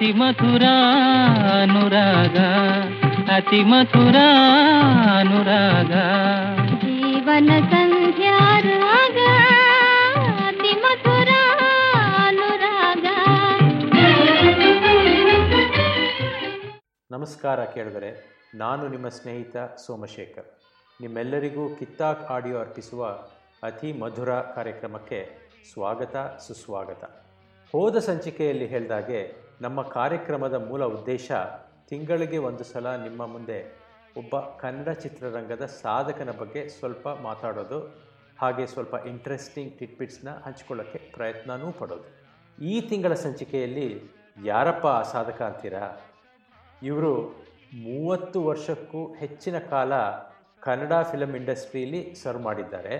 ಅತಿ ಮಧುರ ಅನುರಾಗ ಅತಿ ಮಧುರ ಅನುರಾಗ. ಜೀವನ ಸಂಧ್ಯಾರಾಗ ಅತಿ ಮಧುರ ಅನುರಾಗ. ನಮಸ್ಕಾರ ಕೇಳಿದರೆ ನಾನು ನಿಮ್ಮ ಸ್ನೇಹಿತ ಸೋಮಶೇಖರ್. ನಿಮ್ಮೆಲ್ಲರಿಗೂ ಕಿತ್ತಾಕ್ ಆಡಿಯೋ ಅರ್ಪಿಸುವ ಅತಿ ಮಧುರ ಕಾರ್ಯಕ್ರಮಕ್ಕೆ ಸ್ವಾಗತ ಸುಸ್ವಾಗತ. ಹೋದ ಸಂಚಿಕೆಯಲ್ಲಿ ಹೇಳಿದಾಗೆ ನಮ್ಮ ಕಾರ್ಯಕ್ರಮದ ಮೂಲ ಉದ್ದೇಶ ತಿಂಗಳಿಗೆ ಒಂದು ಸಲ ನಿಮ್ಮ ಮುಂದೆ ಒಬ್ಬ ಕನ್ನಡ ಚಿತ್ರರಂಗದ ಸಾಧಕನ ಬಗ್ಗೆ ಸ್ವಲ್ಪ ಮಾತಾಡೋದು, ಹಾಗೆ ಸ್ವಲ್ಪ ಇಂಟ್ರೆಸ್ಟಿಂಗ್ ಟಿಟ್ಬಿಟ್ಸ್ನ ಹಂಚ್ಕೊಳ್ಳೋಕ್ಕೆ ಪ್ರಯತ್ನವೂ ಪಡೋದು. ಈ ತಿಂಗಳ ಸಂಚಿಕೆಯಲ್ಲಿ ಯಾರಪ್ಪ ಆ ಸಾಧಕ ಅಂತೀರಾ? ಇವರು ಮೂವತ್ತು ವರ್ಷಕ್ಕೂ ಹೆಚ್ಚಿನ ಕಾಲ ಕನ್ನಡ ಫಿಲಮ್ ಇಂಡಸ್ಟ್ರಿಯಲ್ಲಿ ಸರ್ವ್ ಮಾಡಿದ್ದಾರೆ.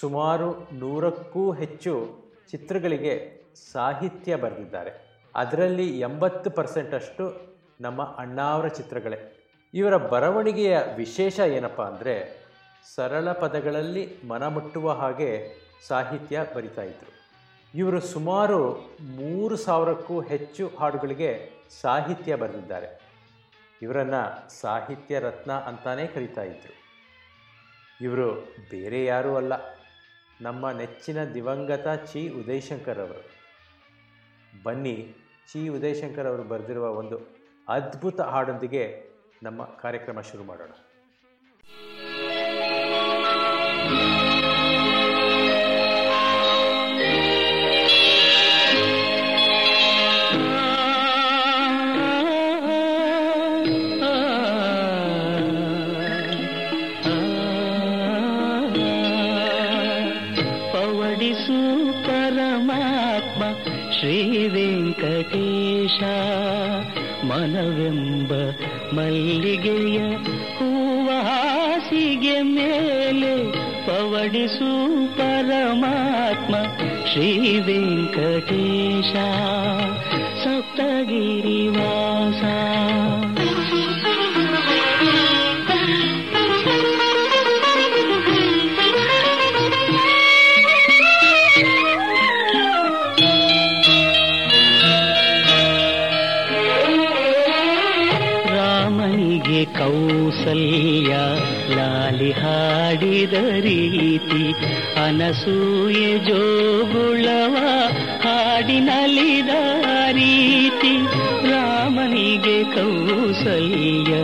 ಸುಮಾರು ನೂರಕ್ಕೂ ಹೆಚ್ಚು ಚಿತ್ರಗಳಿಗೆ ಸಾಹಿತ್ಯ ಬರೆದಿದ್ದಾರೆ. ಅದರಲ್ಲಿ ಎಂಬತ್ತು ಪರ್ಸೆಂಟಷ್ಟು ನಮ್ಮ ಅಣ್ಣಾವರ ಚಿತ್ರಗಳೇ. ಇವರ ಬರವಣಿಗೆಯ ವಿಶೇಷ ಏನಪ್ಪ ಅಂದರೆ ಸರಳ ಪದಗಳಲ್ಲಿ ಮನಮುಟ್ಟುವ ಹಾಗೆ ಸಾಹಿತ್ಯ ಇದ್ದರು ಇವರು ಸುಮಾರು ಮೂರು ಸಾವಿರಕ್ಕೂ ಹೆಚ್ಚು ಹಾಡುಗಳಿಗೆ ಸಾಹಿತ್ಯ ಬರೆದಿದ್ದಾರೆ. ಇವರನ್ನು ಸಾಹಿತ್ಯ ರತ್ನ ಅಂತಾನೇ ಕರೀತಾ ಇದ್ದರು ಇವರು ಬೇರೆ ಯಾರೂ ಅಲ್ಲ. ನಮ್ಮ ನೆಚ್ಚಿನ ದಿವಂಗತ ಚಿ. ಉದಯಶಂಕರ್ ಅವರು. ಬನ್ನಿ. ಚಿ ಉದಯಶಂಕರ್ ಅವರು ಬರೆದಿರುವ ಒಂದು ಅದ್ಭುತ ಹಾಡೊಂದಿಗೆ ನಮ್ಮ ಕಾರ್ಯಕ್ರಮ ಶುರು ಮಾಡೋಣ. ಮಲ್ಲಿಗೆಯ ಹೂವ ಹಾಸಿಗೆ ಮೇಲೆ ಪವಡಿಸು ಪರಮಾತ್ಮ ಶ್ರೀ ವೆಂಕಟೇಶ ಸಪ್ತಗಿರಿವಾಸ ಹಾಡಿದ ರೀತಿ? ಅನಸೂಯೆ ಜೋಗುಳವ ಹಾಡಿನಲಿದ ರೀತಿ? ರಾಮನಿಗೆ ಕೌಸಲ್ಯ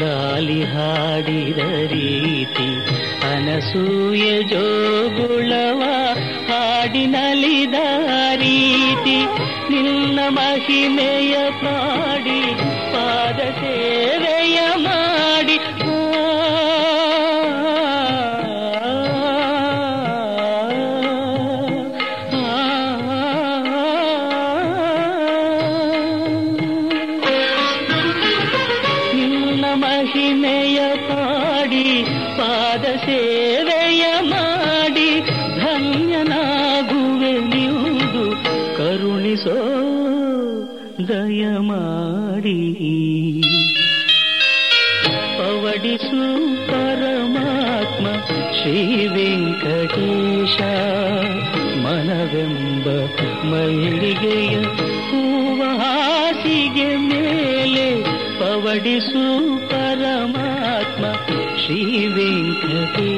ಲಾಲಿ ಹಾಡಿದ ರೀತಿ? ಅನಸೂಯೆ ಜೋಗುಳವ ಹಾಡಿನಲಿದ ರೀತಿ? ನಿನ್ನ ಮಹಿಮೆಯ ಪಾಡಿ ಪಾದ ಸೇವೆಯ ಮಾಡಿ ಹಾಸಿಗೆ ಮೇಲೆ ಪವಡಿಸು ಪರಮಾತ್ಮ ಶ್ರೀ ವೆಂಕಟೇಶ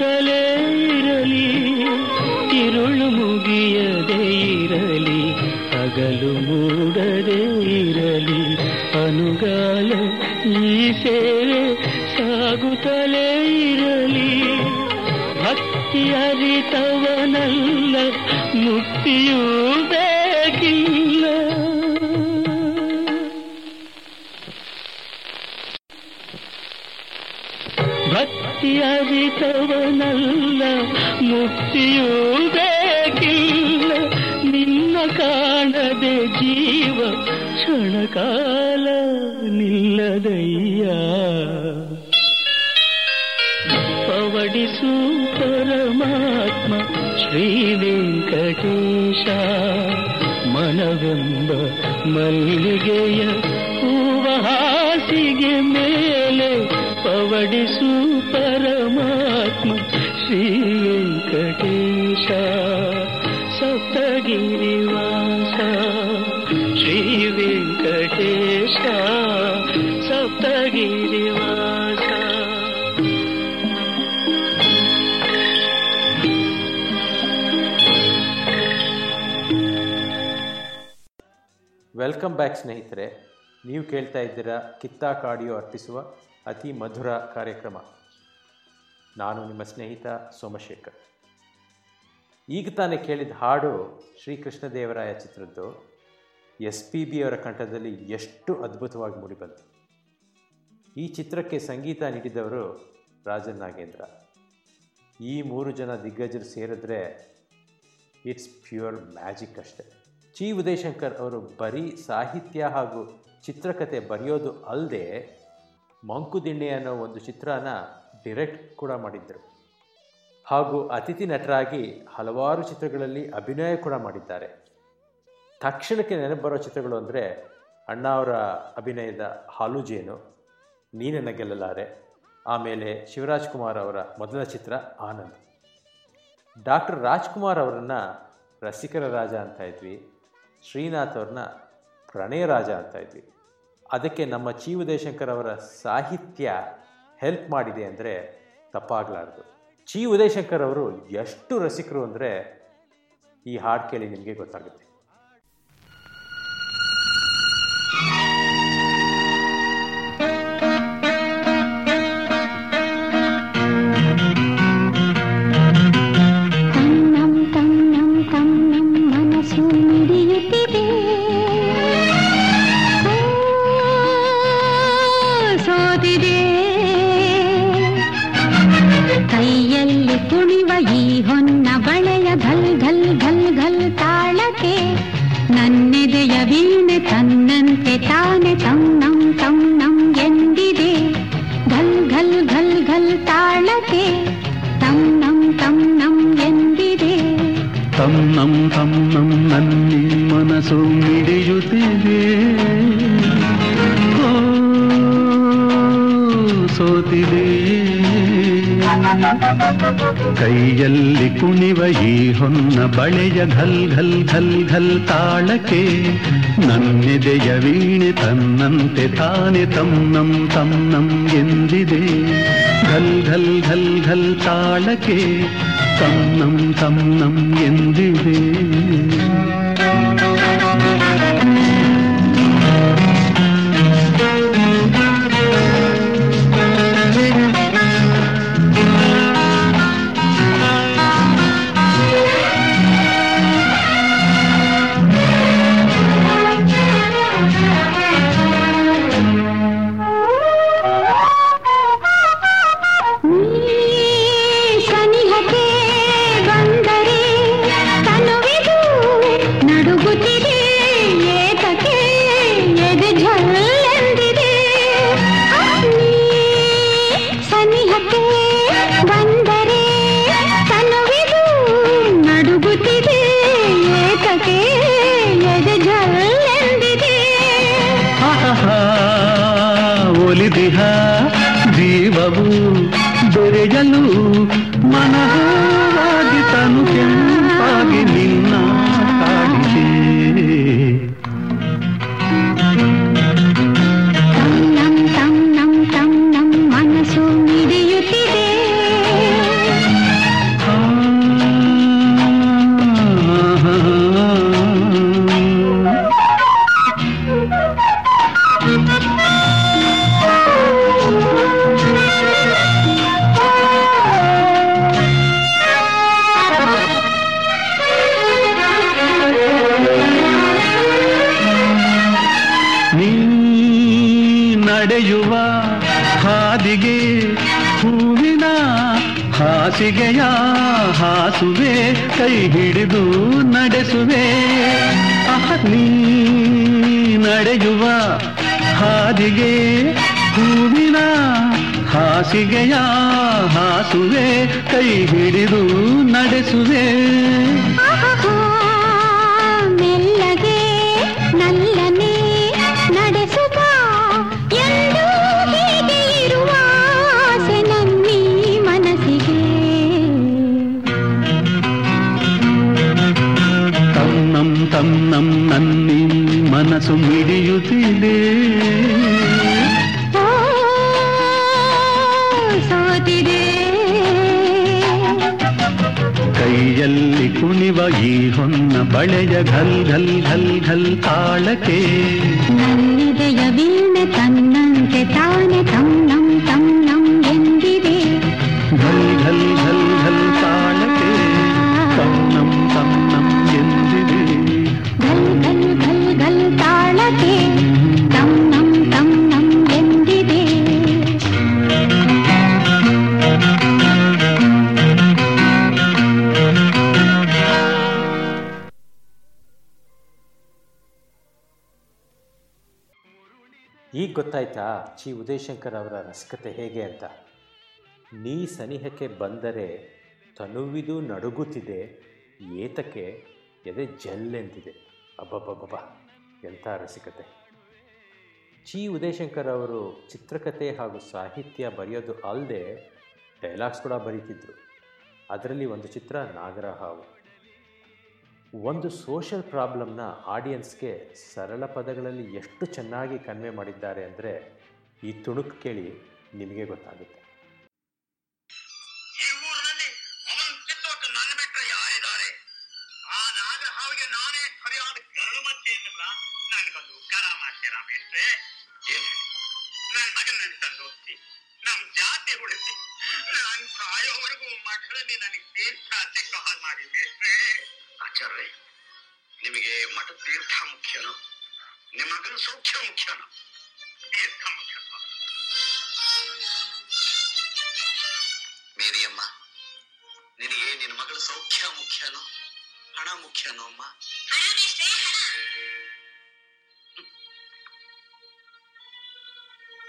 തലേ ഇരളി ഇരുളു മുഗിയതേ ഇരളി അകലു മൂടതേ ഇരളി അനുകാല ഈശേ സാകുതലേ ഇരളി. ಅರಿತವನಲ್ಲ ಮುಕ್ತಿಯೂ ಬೇಕಿಲ್ಲ ನಿನ್ನ ಕಾಣದೆ ಜೀವ ಕ್ಷಣಕಾಲ ನಿಲ್ಲದಯ್ಯ. ಪವಡಿಸು ಪರಮಾತ್ಮ ಶ್ರೀ ವೆಂಕಟೇಶ, ಮನವೆಂಬ ಮಲ್ಲಿಗೆಯ ಹೂವ ವೆಲ್ಕಮ್ ಬ್ಯಾಕ್ ಸ್ನೇಹಿತರೆ. ನೀವು ಕೇಳ್ತಾ ಇದ್ದೀರಾ ಕಿತ್ತಾ ಕಾಡಿಯೋ ಅರ್ಪಿಸುವ ಅತಿ ಮಧುರ ಕಾರ್ಯಕ್ರಮ. ನಾನು ನಿಮ್ಮ ಸ್ನೇಹಿತ ಸೋಮಶೇಖರ್. ಈಗ ತಾನೇ ಕೇಳಿದ ಹಾಡು ಶ್ರೀಕೃಷ್ಣದೇವರಾಯ ಚಿತ್ರದ್ದು. ಎಸ್ ಪಿ ಬಿ ಅವರ ಕಂಠದಲ್ಲಿ ಎಷ್ಟು ಅದ್ಭುತವಾಗಿ ಮೂಡಿಬಂತು ಈ ಚಿತ್ರಕ್ಕೆ ಸಂಗೀತ ನೀಡಿದವರು ರಾಜನ್ ನಾಗೇಂದ್ರ. ಈ ಮೂರು ಜನ ದಿಗ್ಗಜರು ಸೇರಿದ್ರೆ ಇಟ್ಸ್ ಪ್ಯೂರ್ ಮ್ಯಾಜಿಕ್ ಅಷ್ಟೆ. ಚಿ ಉದಯಶಂಕರ್ ಅವರು ಬರೀ ಸಾಹಿತ್ಯ ಹಾಗೂ ಚಿತ್ರಕಥೆ ಬರೆಯೋದು ಅಲ್ಲದೆ ಮಂಕುದಿಣ್ಣೆ ಅನ್ನೋ ಒಂದು ಚಿತ್ರನ ಡಿರೆಕ್ಟ್ ಕೂಡ ಮಾಡಿದ್ದರು ಹಾಗೂ ಅತಿಥಿ ನಟರಾಗಿ ಹಲವಾರು ಚಿತ್ರಗಳಲ್ಲಿ ಅಭಿನಯ ಕೂಡ ಮಾಡಿದ್ದಾರೆ. ತಕ್ಷಣಕ್ಕೆ ನೆನಪು ಬರೋ ಚಿತ್ರಗಳು ಅಂದರೆ ಅಣ್ಣ ಅವರ ಅಭಿನಯದ ಹಾಲು ಜೇನು, ನೀನನ್ನ ಗೆಲ್ಲಲಾರೆ, ಆಮೇಲೆ ಶಿವರಾಜ್ ಕುಮಾರ್ ಅವರ ಮೊದಲ ಚಿತ್ರ ಆನಂದ್. ಡಾಕ್ಟರ್ ರಾಜ್ಕುಮಾರ್ ಅವರನ್ನು ರಸಿಕರ ರಾಜ ಅಂತ ಇದ್ವಿ. ಶ್ರೀನಾಥ್ ಅವ್ರನ್ನ ಪ್ರಣಯ ರಾಜ ಅಂತ ಇದ್ವಿ. ಅದಕ್ಕೆ ನಮ್ಮ ಚಿ ಉದಯಶಂಕರ್ ಅವರ ಸಾಹಿತ್ಯ ಹೆಲ್ಪ್ ಮಾಡಿದೆ ಅಂದರೆ ತಪ್ಪಾಗಲಾರ್ದು. ಚಿ ಉದಯಶಂಕರ್ ಅವರು ಎಷ್ಟು ರಸಿಕರು ಅಂದರೆ ಈ ಹಾಡು ಕೇಳಿ ನಿಮಗೆ ಗೊತ್ತಾಗುತ್ತೆ. ಘಲ್ ಘಲ್ ಘಲ್ ಘಲ್ ತಾಳಕ್ಕೆ ನನ್ನೆದೆಯ ವೀಣೆ ತನ್ನಂತೆ ತಾನೆ ತನ್ನಂ ತನ್ನಂ ಎಂದಿದೆ ಘಲ್ ಘಲ್ ಘಲ್ ಘಲ್ ತಾಳಕ್ಕೆ ತನ್ನಂ ತನ್ನಂ ಎಂದಿದೆ ತನ್ನಂ ತನ್ನಂ ನನ್ನಿ ಮನಸ್ಸು ಮಿಡಿಯುತ್ತಿದೆ ಓ, ಸೋತಿದೆ ಕೈಯಲ್ಲಿ ಕುಣಿವ ಈ ಹೊನ್ನ ಬಳೆಯ ಘಲ್ ಘಲ್ ಘಲ್ ಘಲ್ ತಾಳಕ್ಕೆ ನನ್ನೆದೆಯ ವೀಣೆ ತನ್ನಂತೆ ತಾನೆ ತನ್ನಂ ತನ್ನಂ ಎಂದಿದೆ. ಘಲ್ ಘಲ್ ಘಲ್ ಘಲ್ ತಾಳಕ್ಕೆ ತನ್ನಂ ತನ್ನಂ ಎಂದಿದೆ. సెగలు ನಡೆಯುವ ಹಾದಿಗೆ, ಹೂವಿನ ಹಾಸಿಗೆಯ ಹಾಸುವೆ, ಕೈ ಹಿಡಿದು ನಡೆಸುವೆ. ನೀ ನಡೆಯುವ ಹಾದಿಗೆ, ಹೂವಿನ ಹಾಸಿಗೆಯ ಹಾಸುವೆ, ಕೈ ಹಿಡಿದು ನಡೆಸುವೆ. ತನ್ನಂ ನನ್ನಿ ಮನಸ್ಸು ಮಿಡಿಯುತ್ತಿದೆ. ಸಾಕಿದೆ ಸೋತಿದೆ. ಕೈಯಲ್ಲಿ ಕುಣಿವ ಈ ಹೊನ್ನ ಬಳೆಯ ಘಲ್ ಘಲ್ ಘಲ್ ಘಲ್ ತಾಳಕ್ಕೆ. ನನ್ನಿದೆಯ ವೀಣೆ ತನ್ನಂತೆ ತಾನೆ ತನ್ನಂ ಈಗ ಗೊತ್ತಾಯ್ತಾ ಚಿ ಉದಯಶಂಕರ್ ಅವರ ರಸಕತೆ ಹೇಗೆ ಅಂತ? ನೀ ಸನಿಹಕ್ಕೆ ಬಂದರೆ ತನುವಿದು ನಡುಗುತ್ತಿದೆ, ಏತಕ್ಕೆ ಎದೆ ಜಲ್ಲೆಂತಿದೆ. ಅಬ್ಬಬ್ಬಬ್ಬ ಎಂಥ ರಸಿಕತೆ. ಚಿ ಉದಯಶಂಕರ್ ಅವರು ಚಿತ್ರಕತೆ ಹಾಗೂ ಸಾಹಿತ್ಯ ಬರೆಯೋದು ಅಲ್ಲದೆ ಡೈಲಾಗ್ಸ್ ಕೂಡ ಬರೀತಿದ್ರು. ಅದರಲ್ಲಿ ಒಂದು ಚಿತ್ರ ನಾಗರ ಹಾವು ಒಂದು ಸೋಷಿಯಲ್ ಪ್ರಾಬ್ಲಮ್ನ ಆಡಿಯನ್ಸ್ಗೆ ಸರಳ ಪದಗಳಲ್ಲಿ ಎಷ್ಟು ಚೆನ್ನಾಗಿ ಕನ್ವೆ ಮಾಡಿದ್ದಾರೆ ಅಂದರೆ ಈ ತುಣುಕು ಕೇಳಿ ನಿಮಗೆ ಗೊತ್ತಾಗುತ್ತೆ. ಈ ಆಚಾರ್ಯ, ನಿಮಗೆ ಮಠ ತೀರ್ಥ ಮುಖ್ಯನೋ? ನಿಮ್ಮ ಮಗನ ಸೌಖ್ಯ ಮುಖ್ಯನೋ? ತೀರ್ಥ ಮುಖ್ಯ ಮೇರಿಯಮ್ಮ, ನಿನಗೆ ನಿನ್ನ ಮಗಳ ಸೌಖ್ಯ ಮುಖ್ಯನೋ? ಹಣ ಮುಖ್ಯನೋ ಅಮ್ಮ?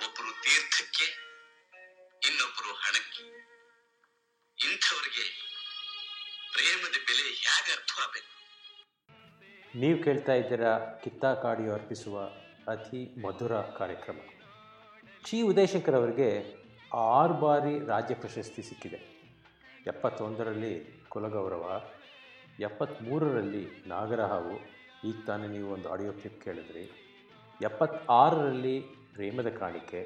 ಒಬ್ಬರು ತೀರ್ಥಕ್ಕೆ ಇನ್ನೊಬ್ಬರು ಹಣಕ್ಕೆ. ಇಂಥವರಿಗೆ ಪ್ರೇಮದ ಬೆಲೆ ಹೇಗೆ ಅರ್ಥ ಆಗಬೇಕು? ನೀವು ಕೇಳ್ತಾ ಇದ್ದೀರಾ ಕಿತ್ತಾಕಾಡಿಯು ಅರ್ಪಿಸುವ ಅತಿ ಮಧುರ ಕಾರ್ಯಕ್ರಮ. ಚಿ ಉದಯಶಂಕರ್ ಅವರಿಗೆ ಆರು ಬಾರಿ ರಾಜ್ಯ ಪ್ರಶಸ್ತಿ ಸಿಕ್ಕಿದೆ. ಎಪ್ಪತ್ತೊಂದರಲ್ಲಿ ಕುಲಗೌರವ ಎಪ್ಪತ್ತ್ಮೂರರಲ್ಲಿ ನಾಗರಹಾವು, ಈಗ ತಾನೇ ನೀವು ಒಂದು ಆಡಿಯೋ ಕ್ಲಿಪ್ ಕೇಳಿದ್ರಿ. ಎಪ್ಪತ್ತಾರರಲ್ಲಿ ಪ್ರೇಮದ ಕಾಣಿಕೆ,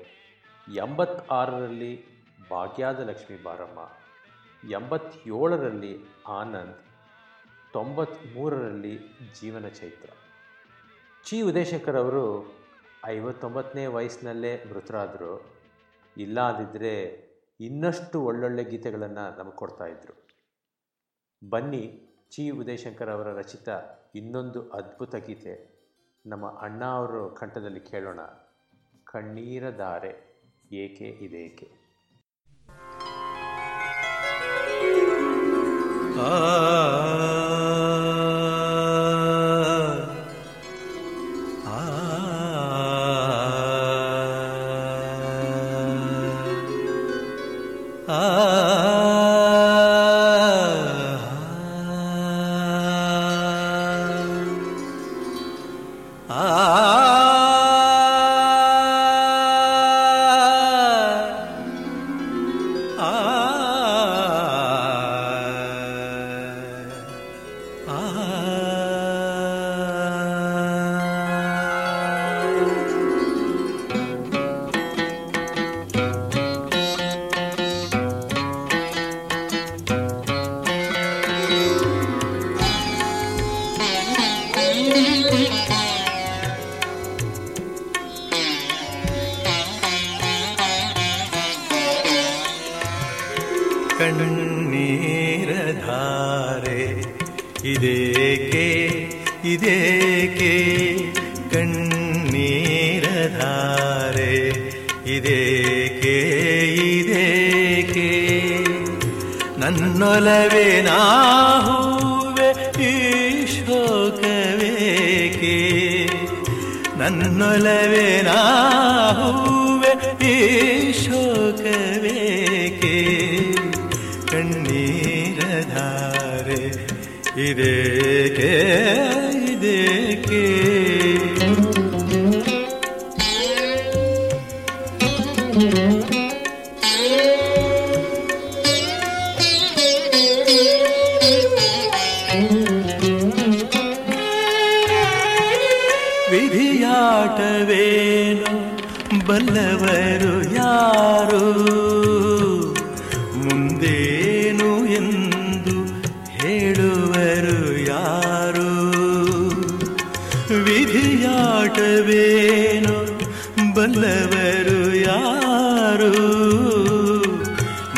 ಎಂಬತ್ತಾರರಲ್ಲಿ ಭಾಗ್ಯಾದ ಲಕ್ಷ್ಮೀ ಬಾರಮ್ಮ ಎಂಬತ್ತೇಳರಲ್ಲಿ ಆನಂದ್ ತೊಂಬತ್ತ್ಮೂರರಲ್ಲಿ ಜೀವನ ಚೈತ್ರ ಚಿ ಉದಯಶಂಕರ್ ಅವರು ಐವತ್ತೊಂಬತ್ತನೇ ವಯಸ್ಸಿನಲ್ಲೇ ಮೃತರಾದರು. ಇಲ್ಲಾದಿದ್ದರೆ ಇನ್ನಷ್ಟು ಒಳ್ಳೊಳ್ಳೆ ಗೀತೆಗಳನ್ನು ನಮಗೆ ಕೊಡ್ತಾಯಿದ್ರು ಬನ್ನಿ, ಚಿ ಉದಯಶಂಕರ್ ಅವರ ರಚಿತ ಇನ್ನೊಂದು ಅದ್ಭುತ ಗೀತೆ ನಮ್ಮ ಅಣ್ಣ ಅವರು ಕಂಠದಲ್ಲಿ ಕೇಳೋಣ. ಕಣ್ಣೀರ ಧಾರೆ ಏಕೆ ಇದೇಕೆ? ಕಣ್ಣೀರ ಇದೇಕೆ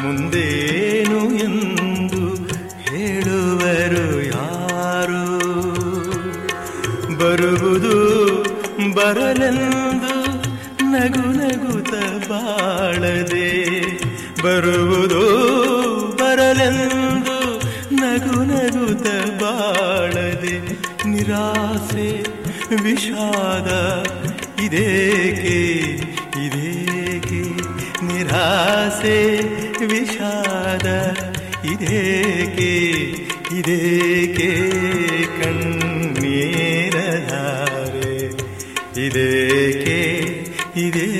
ಮುಂದೇನು ಎಂದು ಹೇಳುವರು ಯಾರು? ಬರುವುದು ಬರಲೆಂದು ನಗು ನಗುತ ಬಾಳದೆ, ಬರುವುದು ಬರಲೆಂದು ನಗು ನಗುತ ಬಾಳದೆ, ನಿರಾಸೆ ವಿಷಾದ ಇದೇಕೆ? ನಿರಾಸೆ ವಿಷಾದ ಇದೇಕೆ ಇದೇಕೆ ಕಣ್ಣೀರ ಧಾರೆ ಇದೇಕೆ ಇದೇಕೆ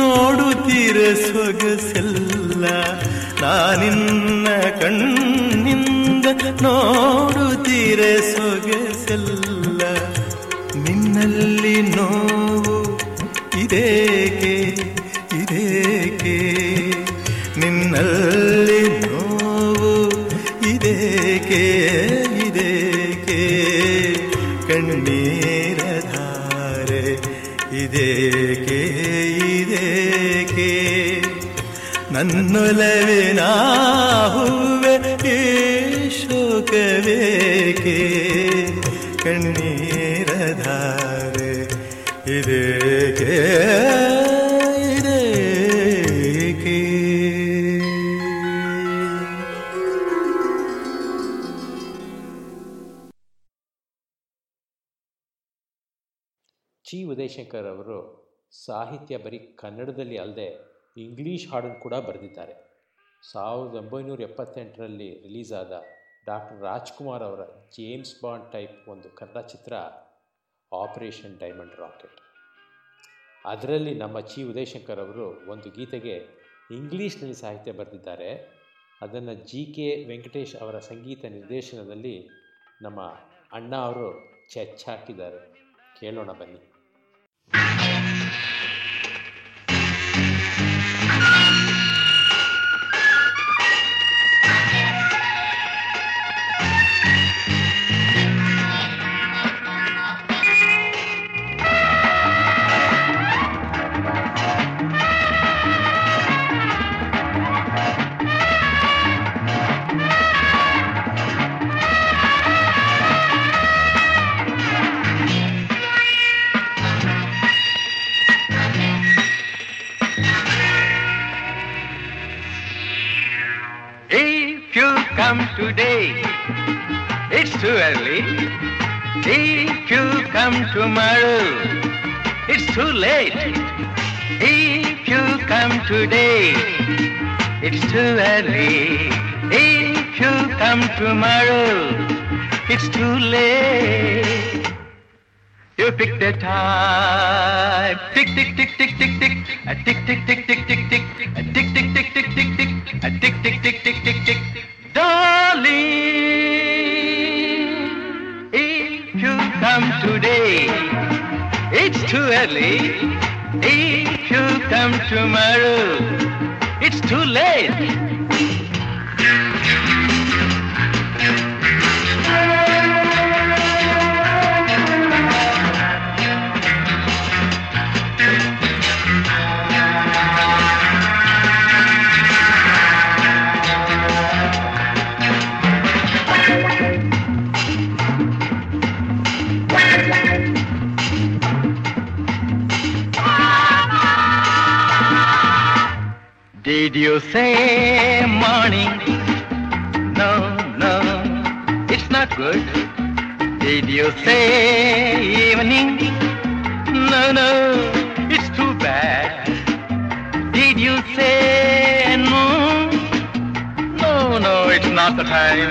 ನೋಡುತ್ತೀರ ಸೊಗಸೆಲ್ಲ? ನಾನಿನ್ನ ಕಣ್ಣಿಂದ ನೋಡುತ್ತೀರ ಸೊಗಸೆಲ್ಲ? ನಿನ್ನಲ್ಲಿ ನೋವು ಇದೇಕೆ? ಇದೇಕೆ? ನಿನ್ನಲ್ಲಿ ನೋವು ಇದೇಕೆ? ಇದೇಕೆ? ಕಣ್ಣೀರ ಧಾರೆ ಇದೇಕೆ? ನನ್ನೊಲವಿನ ಹೂವೆ ಈ ಶೋಕವೇಕೆ? ಕಣ್ಣೀರಧಾರೆ ಇದೇಕೆ? ಚಿ. ಉದಯಶಂಕರ್ ಅವರು ಸಾಹಿತ್ಯ ಬರೀ ಕನ್ನಡದಲ್ಲಿ ಅಲ್ಲದೆ ಇಂಗ್ಲೀಷ್ ಹಾಡನ್ನು ಕೂಡ ಬರೆದಿದ್ದಾರೆ. ಸಾವಿರದ ಒಂಬೈನೂರ ಎಪ್ಪತ್ತೆಂಟರಲ್ಲಿ ರಿಲೀಸ್ ಆದ ಡಾಕ್ಟರ್ ರಾಜ್ಕುಮಾರ್ ಅವರ ಜೇಮ್ಸ್ ಬಾಂಡ್ ಟೈಪ್ ಒಂದು ಕನ್ನಡ ಚಿತ್ರ ಆಪರೇಷನ್ ಡೈಮಂಡ್ ರಾಕೆಟ್. ಅದರಲ್ಲಿ ನಮ್ಮ ಚಿ ಉದಯಶಂಕರ್ ಅವರು ಒಂದು ಗೀತೆಗೆ ಇಂಗ್ಲೀಷ್ನಲ್ಲಿ ಸಾಹಿತ್ಯ ಬರೆದಿದ್ದಾರೆ. ಅದನ್ನು ಜಿ ಕೆ ವೆಂಕಟೇಶ್ ಅವರ ಸಂಗೀತ ನಿರ್ದೇಶನದಲ್ಲಿ ನಮ್ಮ ಅಣ್ಣ ಅವರು ಚೆಚ್ಚಾಕಿದ್ದಾರೆ ಕೇಳೋಣ ಬನ್ನಿ. late. If you come today, it's too early. If you come tomorrow, it's too late. You pick the time. Tick, tick, tick, tick, tick, tick. A tick, tick, tick, tick, tick, tick. A tick, tick, tick, tick, tick, tick. A tick, tick, tick, tick, tick, tick. Darling, if you come today, early. If you come tomorrow, it's too late. Did you say morning? No, no, it's not good. Did you say evening? No, no, it's too bad. Did you say noon? No, no, it's not the time.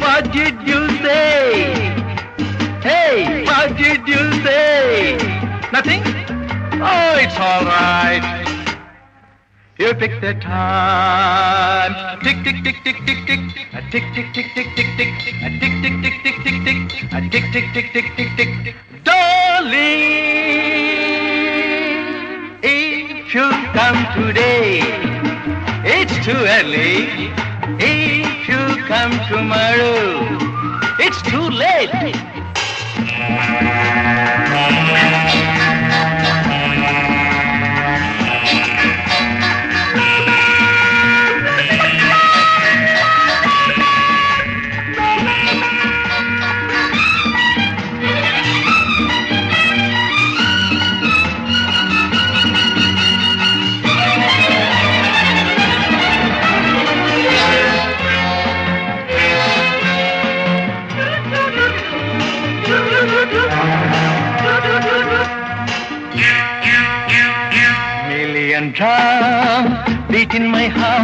What did you say? Hey, what did you say? Nothing? Oh, it's all right. You pick the time. Tick tick tick tick tick tick. A tick tick tick tick tick tick. A tick tick tick tick tick tick. A tick tick tick tick tick tick. Darling, if you come today, it's too early. If you come tomorrow, it's too late. In my heart.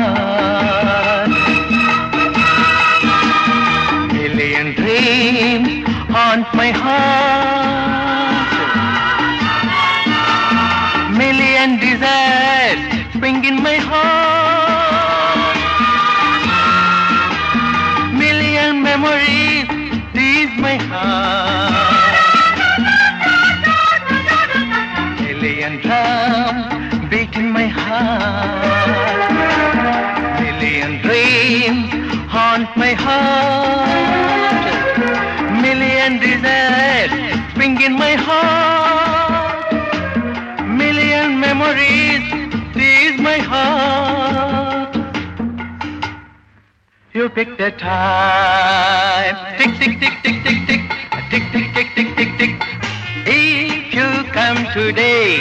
Haunt my heart. Million desires spring in my heart. Million memories tease my heart. You pick the time. Tick, tick, tick, tick, tick, tick. Tick, tick, tick, tick, tick, tick. If you come today,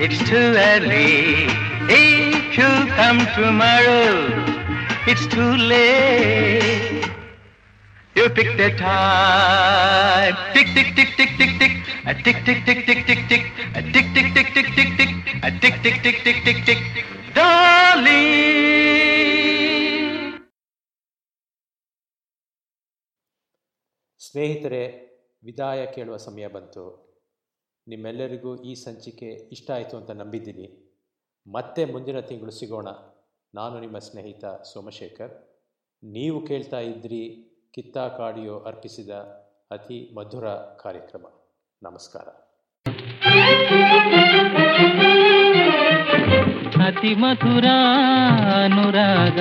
it's too early. If you come tomorrow, it's too late. You pick the time. Tick, tick, tick, tick, tick, tick. A tick, tick, tick, tick, tick, tick. A tick, tick, tick, tick, tick, tick. A tick, tick, tick, tick, tick, tick. Darling. ಸ್ನೇಹಿತರೆ ವಿದಾಯ ಕೇಳುವ ಸಮಯ ಬಂತು ನಿಮ್ಮೆಲ್ಲರಿಗೂ ಈ ಸಂಚಿಕೆ ಇಷ್ಟ ಆಯಿತು ಅಂತ ನಂಬಿದ್ದೀನಿ ಮತ್ತೆ ಮುಂದಿನ ತಿಂಗಳು ಸಿಗೋಣ ನಾನು ನಿಮ್ಮ ಸ್ನೇಹಿತ ಸೋಮಶೇಖರ್. ನೀವು ಕೇಳ್ತಾ ಇದ್ರಿ ಕಿತ್ತಾ ಕಾಡಿಯೋ ಅರ್ಪಿಸಿದ ಅತಿ ಮಧುರ ಕಾರ್ಯಕ್ರಮ. ನಮಸ್ಕಾರ. ಅತಿ ಮಧುರ ಅನುರಾಗ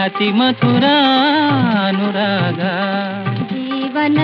ಅತಿ ಮಧುರ ಅನುರಾಗ. ಜೀವನ